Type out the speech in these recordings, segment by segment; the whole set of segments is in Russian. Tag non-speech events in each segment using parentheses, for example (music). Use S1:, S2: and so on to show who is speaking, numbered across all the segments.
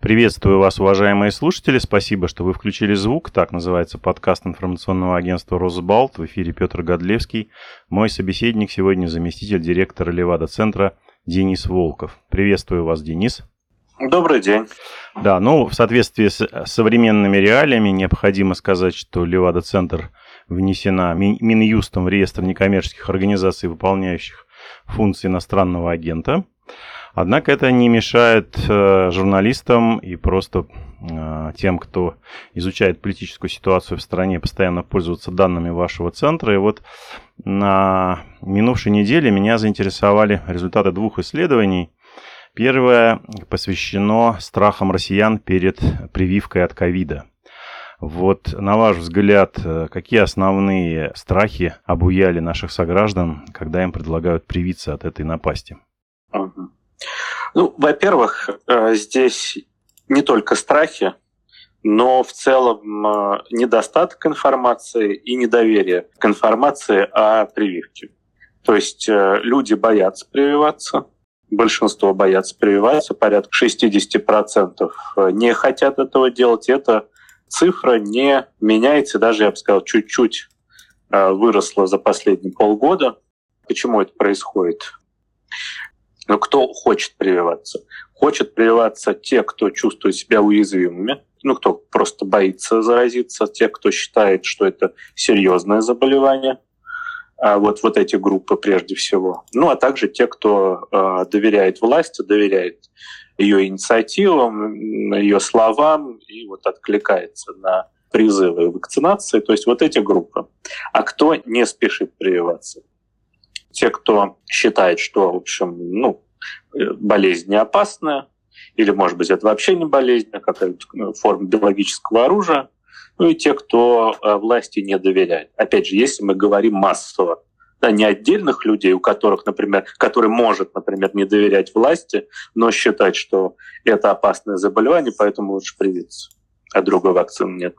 S1: Приветствую вас, уважаемые слушатели. Спасибо, что вы включили звук. Так называется подкаст информационного агентства «Росбалт». В эфире Петр Годлевский. Мой собеседник сегодня заместитель директора Левада-центра Денис Волков. Приветствую вас, Денис.
S2: Добрый день.
S1: Да, ну, в соответствии с современными реалиями необходимо сказать, что Левада-центр внесена Минюстом в реестр некоммерческих организаций, выполняющих функции иностранного агента. Однако это не мешает э, журналистам и просто э, тем, кто изучает политическую ситуацию в стране, постоянно пользоваться данными вашего центра. И вот на минувшей неделе меня заинтересовали результаты двух исследований. Первое посвящено страхам россиян перед прививкой от ковида. Вот, на ваш взгляд, э, какие основные страхи обуяли наших сограждан, когда им предлагают привиться от этой напасти?
S2: Ну, во-первых, э, здесь не только страхи, но в целом э, недостаток информации и недоверие к информации о прививке. То есть э, люди боятся прививаться, большинство боятся прививаться, порядка 60% не хотят этого делать. Эта цифра не меняется, даже, я бы сказал, чуть-чуть выросла за последние полгода. Почему это происходит? Но кто хочет прививаться? Хочет прививаться те, кто чувствует себя уязвимыми, ну, кто просто боится заразиться, те, кто считает, что это серьезное заболевание, а вот, вот эти группы прежде всего. Ну, а также те, кто э, доверяет власти, доверяет ее инициативам, ее словам и вот откликается на призывы вакцинации, то есть вот эти группы. А кто не спешит прививаться? Те, кто считает, что, в общем, ну, болезнь не опасная, или, может быть, это вообще не болезнь, а какая-то ну, форма биологического оружия, ну и те, кто э, власти не доверяет. Опять же, если мы говорим массово, да, не отдельных людей, у которых, например, который может, например, не доверять власти, но считать, что это опасное заболевание, поэтому лучше привиться, а другой вакцины нет.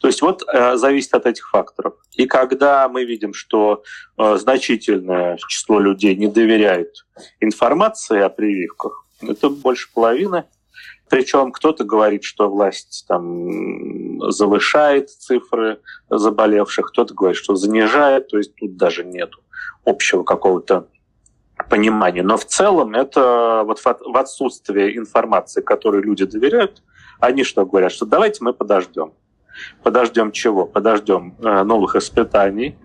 S2: То есть вот э, зависит от этих факторов. И когда мы видим, что э, значительное число людей не доверяет информации о прививках, это больше половины. Причем кто-то говорит, что власть там завышает цифры заболевших, кто-то говорит, что занижает, то есть тут даже нет общего какого-то понимания. Но в целом это вот в отсутствие информации, которой люди доверяют, они что говорят, что давайте мы подождем. Подождем чего? Подождем э, новых испытаний,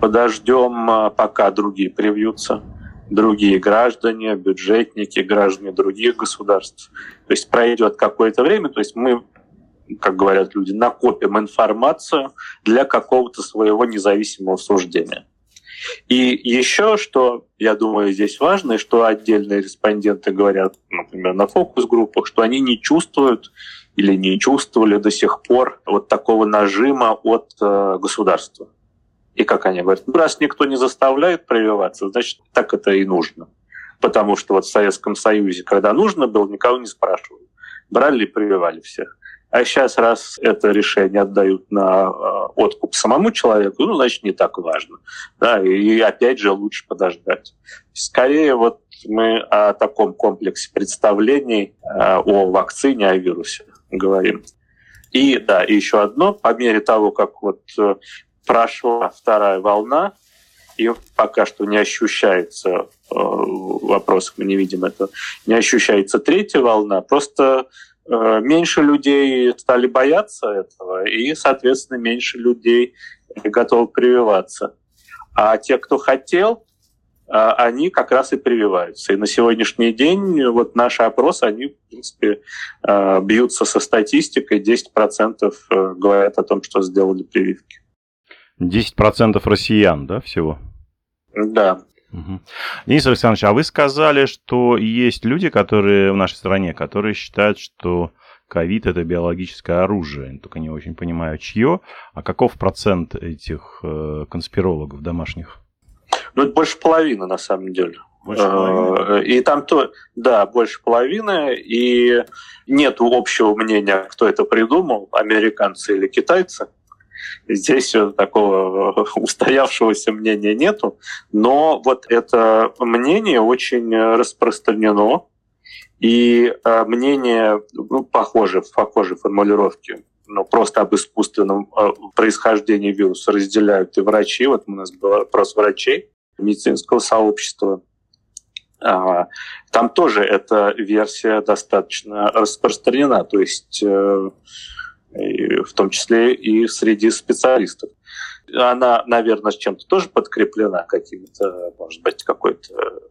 S2: подождем, э, пока другие привьются, другие граждане, бюджетники, граждане других государств. То есть пройдет какое-то время, то есть мы как говорят люди, накопим информацию для какого-то своего независимого суждения. И еще, что я думаю здесь важно, и что отдельные респонденты говорят, например, на фокус-группах, что они не чувствуют или не чувствовали до сих пор вот такого нажима от э, государства. И как они говорят, ну, раз никто не заставляет прививаться, значит, так это и нужно. Потому что вот в Советском Союзе, когда нужно было, никого не спрашивали. Брали и прививали всех. А сейчас, раз это решение отдают на э, откуп самому человеку, ну, значит, не так важно. Да, и опять же лучше подождать. Скорее, вот мы о таком комплексе представлений э, о вакцине, о вирусе говорим. И да, и еще одно, по мере того, как вот э, прошла вторая волна, и пока что не ощущается э, вопрос, мы не видим это, не ощущается третья волна, просто меньше людей стали бояться этого, и, соответственно, меньше людей готовы прививаться. А те, кто хотел, а, они как раз и прививаются. И на сегодняшний день вот наши опросы, они, в принципе, а, бьются со статистикой. 10% э, говорят о том, что сделали прививки.
S1: 10% россиян, да, всего?
S2: Да.
S1: Угу. Денис Александрович, а вы сказали, что есть люди, которые в нашей стране, которые считают, что ковид это биологическое оружие. Только не очень понимаю, чье. А каков процент этих э, конспирологов домашних?
S2: Ну, это больше половины, на самом деле.
S1: Больше половины.
S2: Э, и там то, да, больше половины, и нет общего мнения, кто это придумал, американцы или китайцы. Здесь такого (laughs) устоявшегося мнения нету, но вот это мнение очень распространено, И э, мнение ну, похоже, похожей формулировке но просто об искусственном э, происхождении вируса разделяют и врачи. Вот у нас был опрос врачей медицинского сообщества. А, там тоже эта версия достаточно распространена, то есть э, в том числе и среди специалистов. Она, наверное, с чем-то тоже подкреплена, каким-то, может быть, какой-то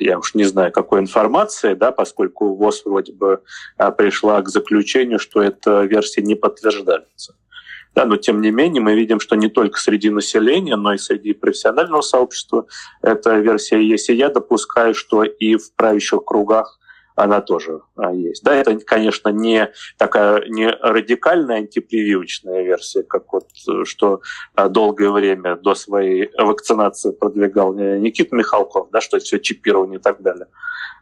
S2: я уж не знаю, какой информации, да, поскольку ВОЗ вроде бы а, пришла к заключению, что эта версия не подтверждается. Да, но тем не менее мы видим, что не только среди населения, но и среди профессионального сообщества эта версия есть. И я допускаю, что и в правящих кругах она тоже а, есть. Да, это, конечно, не такая не радикальная антипрививочная версия, как вот что а, долгое время до своей вакцинации продвигал Никита Михалков, да, что все чипирование и так далее.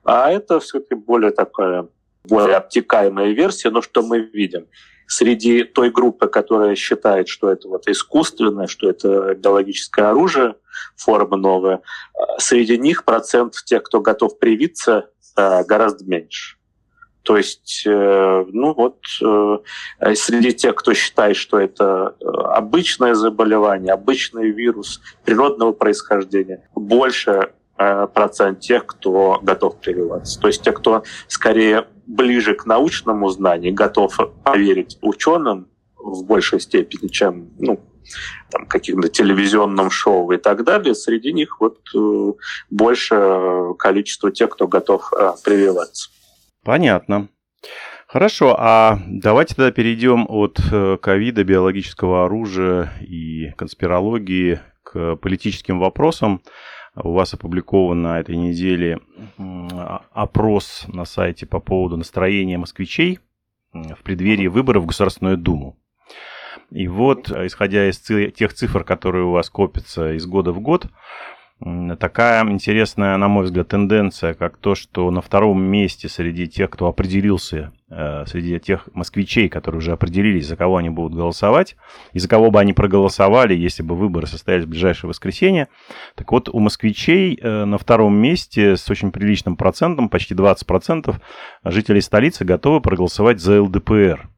S2: А это все-таки более такая более обтекаемая версия, но что мы видим? Среди той группы, которая считает, что это вот искусственное, что это биологическое оружие, форма новая, а, среди них процент тех, кто готов привиться, Э, гораздо меньше. То есть, э, ну вот, э, среди тех, кто считает, что это обычное заболевание, обычный вирус природного происхождения, больше процент тех, кто готов прививаться. То есть те, кто скорее ближе к научному знанию, готов поверить ученым в большей степени, чем ну, там, каким-то телевизионным шоу и так далее, среди них вот э, больше количество тех, кто готов э, прививаться.
S1: Понятно. Хорошо, а давайте тогда перейдем от э, ковида, биологического оружия и конспирологии к политическим вопросам. У вас опубликован на этой неделе опрос на сайте по поводу настроения москвичей в преддверии выборов в Государственную Думу. И вот, исходя из тех цифр, которые у вас копятся из года в год, такая интересная, на мой взгляд, тенденция, как то, что на втором месте среди тех, кто определился, э, среди тех москвичей, которые уже определились, за кого они будут голосовать, и за кого бы они проголосовали, если бы выборы состоялись в ближайшее воскресенье. Так вот, у москвичей э, на втором месте с очень приличным процентом, почти 20% жителей столицы готовы проголосовать за ЛДПР.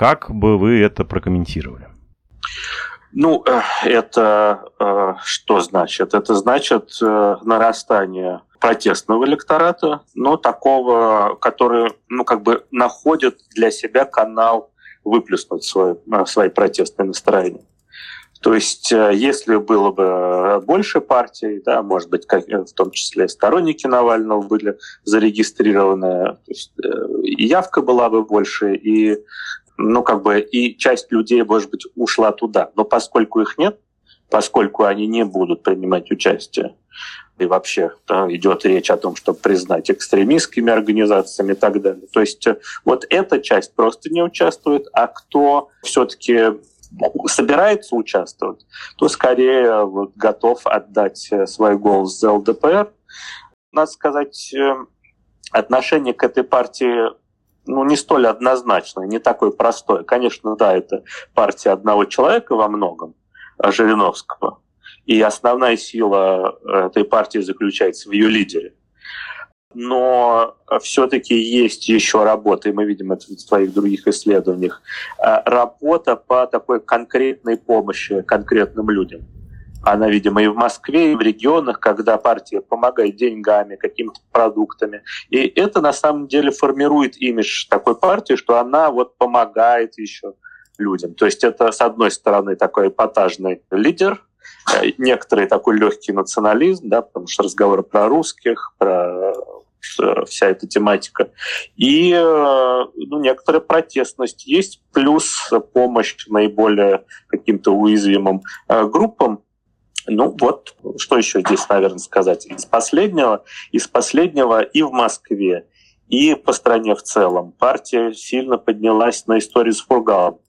S1: Как бы вы это прокомментировали?
S2: Ну, э, это э, что значит? Это значит э, нарастание протестного электората, но такого, который, ну, как бы находит для себя канал выплеснуть свой, свои протестные настроения. То есть, если было бы больше партий, да, может быть, как, в том числе сторонники Навального были зарегистрированы, то есть, явка была бы больше, и ну, как бы и часть людей, может быть, ушла туда. Но поскольку их нет, поскольку они не будут принимать участие, и вообще да, идет речь о том, чтобы признать экстремистскими организациями и так далее. То есть э, вот эта часть просто не участвует, а кто все-таки собирается участвовать, то скорее вот, готов отдать э, свой голос за ЛДПР. Надо сказать, э, отношение к этой партии ну, не столь однозначное, не такое простое. Конечно, да, это партия одного человека во многом, а Жириновского. И основная сила этой партии заключается в ее лидере. Но все-таки есть еще работа, и мы видим это в своих других исследованиях, а, работа по такой конкретной помощи конкретным людям она, видимо, и в Москве, и в регионах, когда партия помогает деньгами, какими-то продуктами. И это на самом деле формирует имидж такой партии, что она вот помогает еще людям. То есть это, с одной стороны, такой эпатажный лидер, э, некоторый такой легкий национализм, да, потому что разговоры про русских, про э, вся эта тематика. И э, ну, некоторая протестность есть, плюс помощь наиболее каким-то уязвимым группам. Ну вот, что еще здесь, наверное, сказать? Из последнего, из последнего и в Москве, и по стране в целом партия сильно поднялась на историю с Фургалом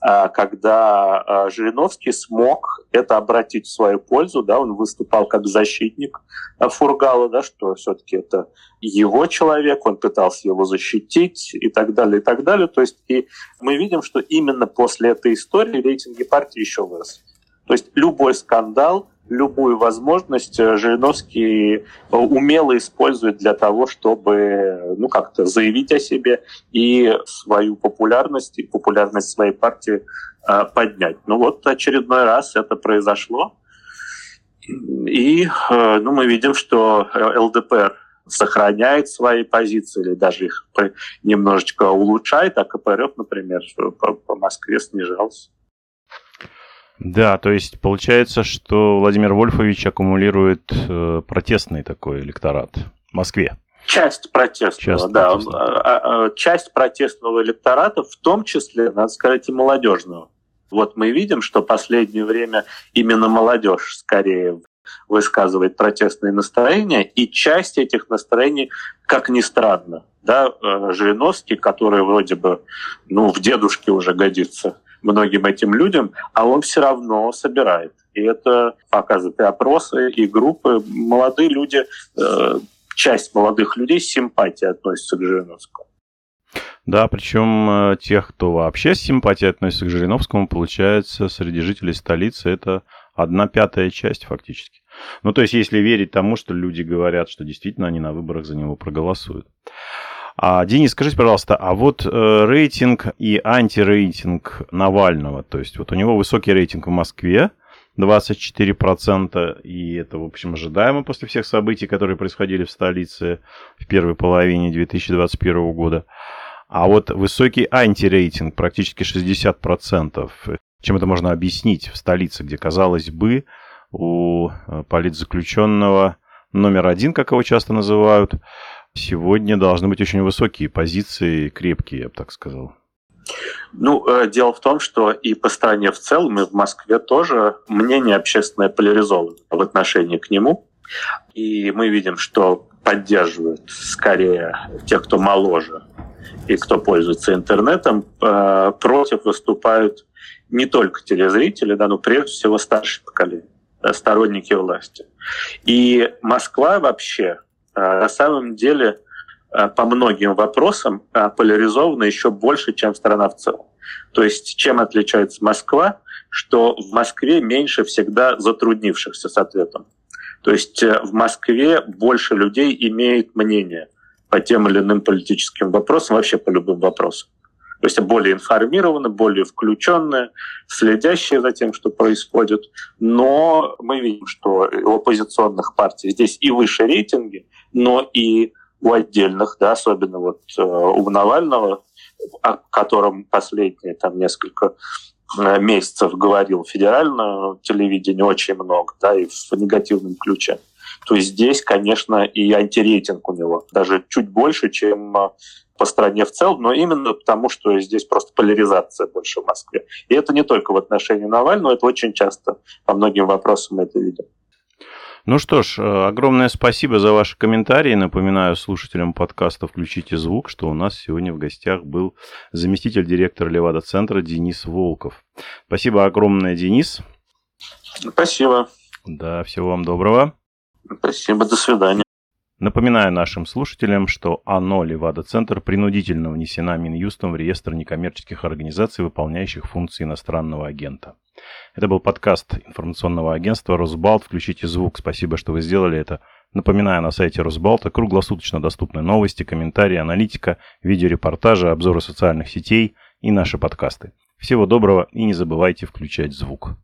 S2: а, когда а, Жириновский смог это обратить в свою пользу, да, он выступал как защитник а, Фургала, да, что все-таки это его человек, он пытался его защитить и так далее, и так далее. То есть и мы видим, что именно после этой истории рейтинги партии еще выросли. То есть любой скандал любую возможность Жириновский умело использует для того, чтобы ну, как-то заявить о себе и свою популярность, и популярность своей партии поднять. Ну вот очередной раз это произошло. И ну, мы видим, что ЛДПР сохраняет свои позиции или даже их немножечко улучшает, а КПРФ, например, по, по Москве снижался.
S1: Да, то есть получается, что Владимир Вольфович аккумулирует э, протестный такой электорат в Москве.
S2: Часть протестного, часть да. Протестного. А, а, а, часть протестного электората, в том числе, надо сказать, и молодежного. Вот мы видим, что в последнее время именно молодежь скорее высказывает протестные настроения, и часть этих настроений, как ни странно, да, э, Жириновский, который вроде бы ну, в дедушке уже годится многим этим людям, а он все равно собирает. И это показывают и опросы, и группы. Молодые люди, э, часть молодых людей с симпатией относятся к Жириновскому.
S1: Да, причем э, тех, кто вообще с симпатией относится к Жириновскому, получается, среди жителей столицы это одна пятая часть фактически. Ну, то есть, если верить тому, что люди говорят, что действительно они на выборах за него проголосуют. А, Денис, скажите, пожалуйста, а вот э, рейтинг и антирейтинг Навального, то есть вот у него высокий рейтинг в Москве, 24%, и это, в общем, ожидаемо после всех событий, которые происходили в столице в первой половине 2021 года. А вот высокий антирейтинг, практически 60%. Чем это можно объяснить в столице, где, казалось бы, у э, политзаключенного номер один, как его часто называют, сегодня должны быть очень высокие позиции, крепкие, я бы так сказал.
S2: Ну, э, дело в том, что и по стране в целом, и в Москве тоже мнение общественное поляризовано в отношении к нему. И мы видим, что поддерживают скорее тех, кто моложе и кто пользуется интернетом, э, против выступают не только телезрители, да, но прежде всего старшее поколение, сторонники власти. И Москва вообще на самом деле э, по многим вопросам поляризована еще больше, чем страна в целом. То есть чем отличается Москва, что в Москве меньше всегда затруднившихся с ответом. То есть в Москве больше людей имеет мнение – по тем или иным политическим вопросам, вообще по любым вопросам. То есть более информированы, более включенные, следящие за тем, что происходит. Но мы видим, что у оппозиционных партий здесь и выше рейтинги, но и у отдельных, да, особенно вот э, у Навального, о котором последние там несколько э, месяцев говорил федеральное телевидение очень много, да, и в негативном ключе то здесь, конечно, и антирейтинг у него даже чуть больше, чем а, по стране в целом, но именно потому, что здесь просто поляризация больше в Москве. И это не только в отношении Навального, это очень часто по многим вопросам мы это видим.
S1: Ну что ж, э, огромное спасибо за ваши комментарии. Напоминаю слушателям подкаста «Включите звук», что у нас сегодня в гостях был заместитель директора Левада-центра Денис Волков. Спасибо огромное, Денис.
S2: Спасибо.
S1: Да, всего вам доброго.
S2: Спасибо, до свидания.
S1: Напоминаю нашим слушателям, что ОНО «Левада-центр» принудительно внесена Минюстом в реестр некоммерческих организаций, выполняющих функции иностранного агента. Это был подкаст информационного агентства «Росбалт». Включите звук. Спасибо, что вы сделали это. Напоминаю, на сайте Росбалта круглосуточно доступны новости, комментарии, аналитика, видеорепортажи, обзоры социальных сетей и наши подкасты. Всего доброго и не забывайте включать звук.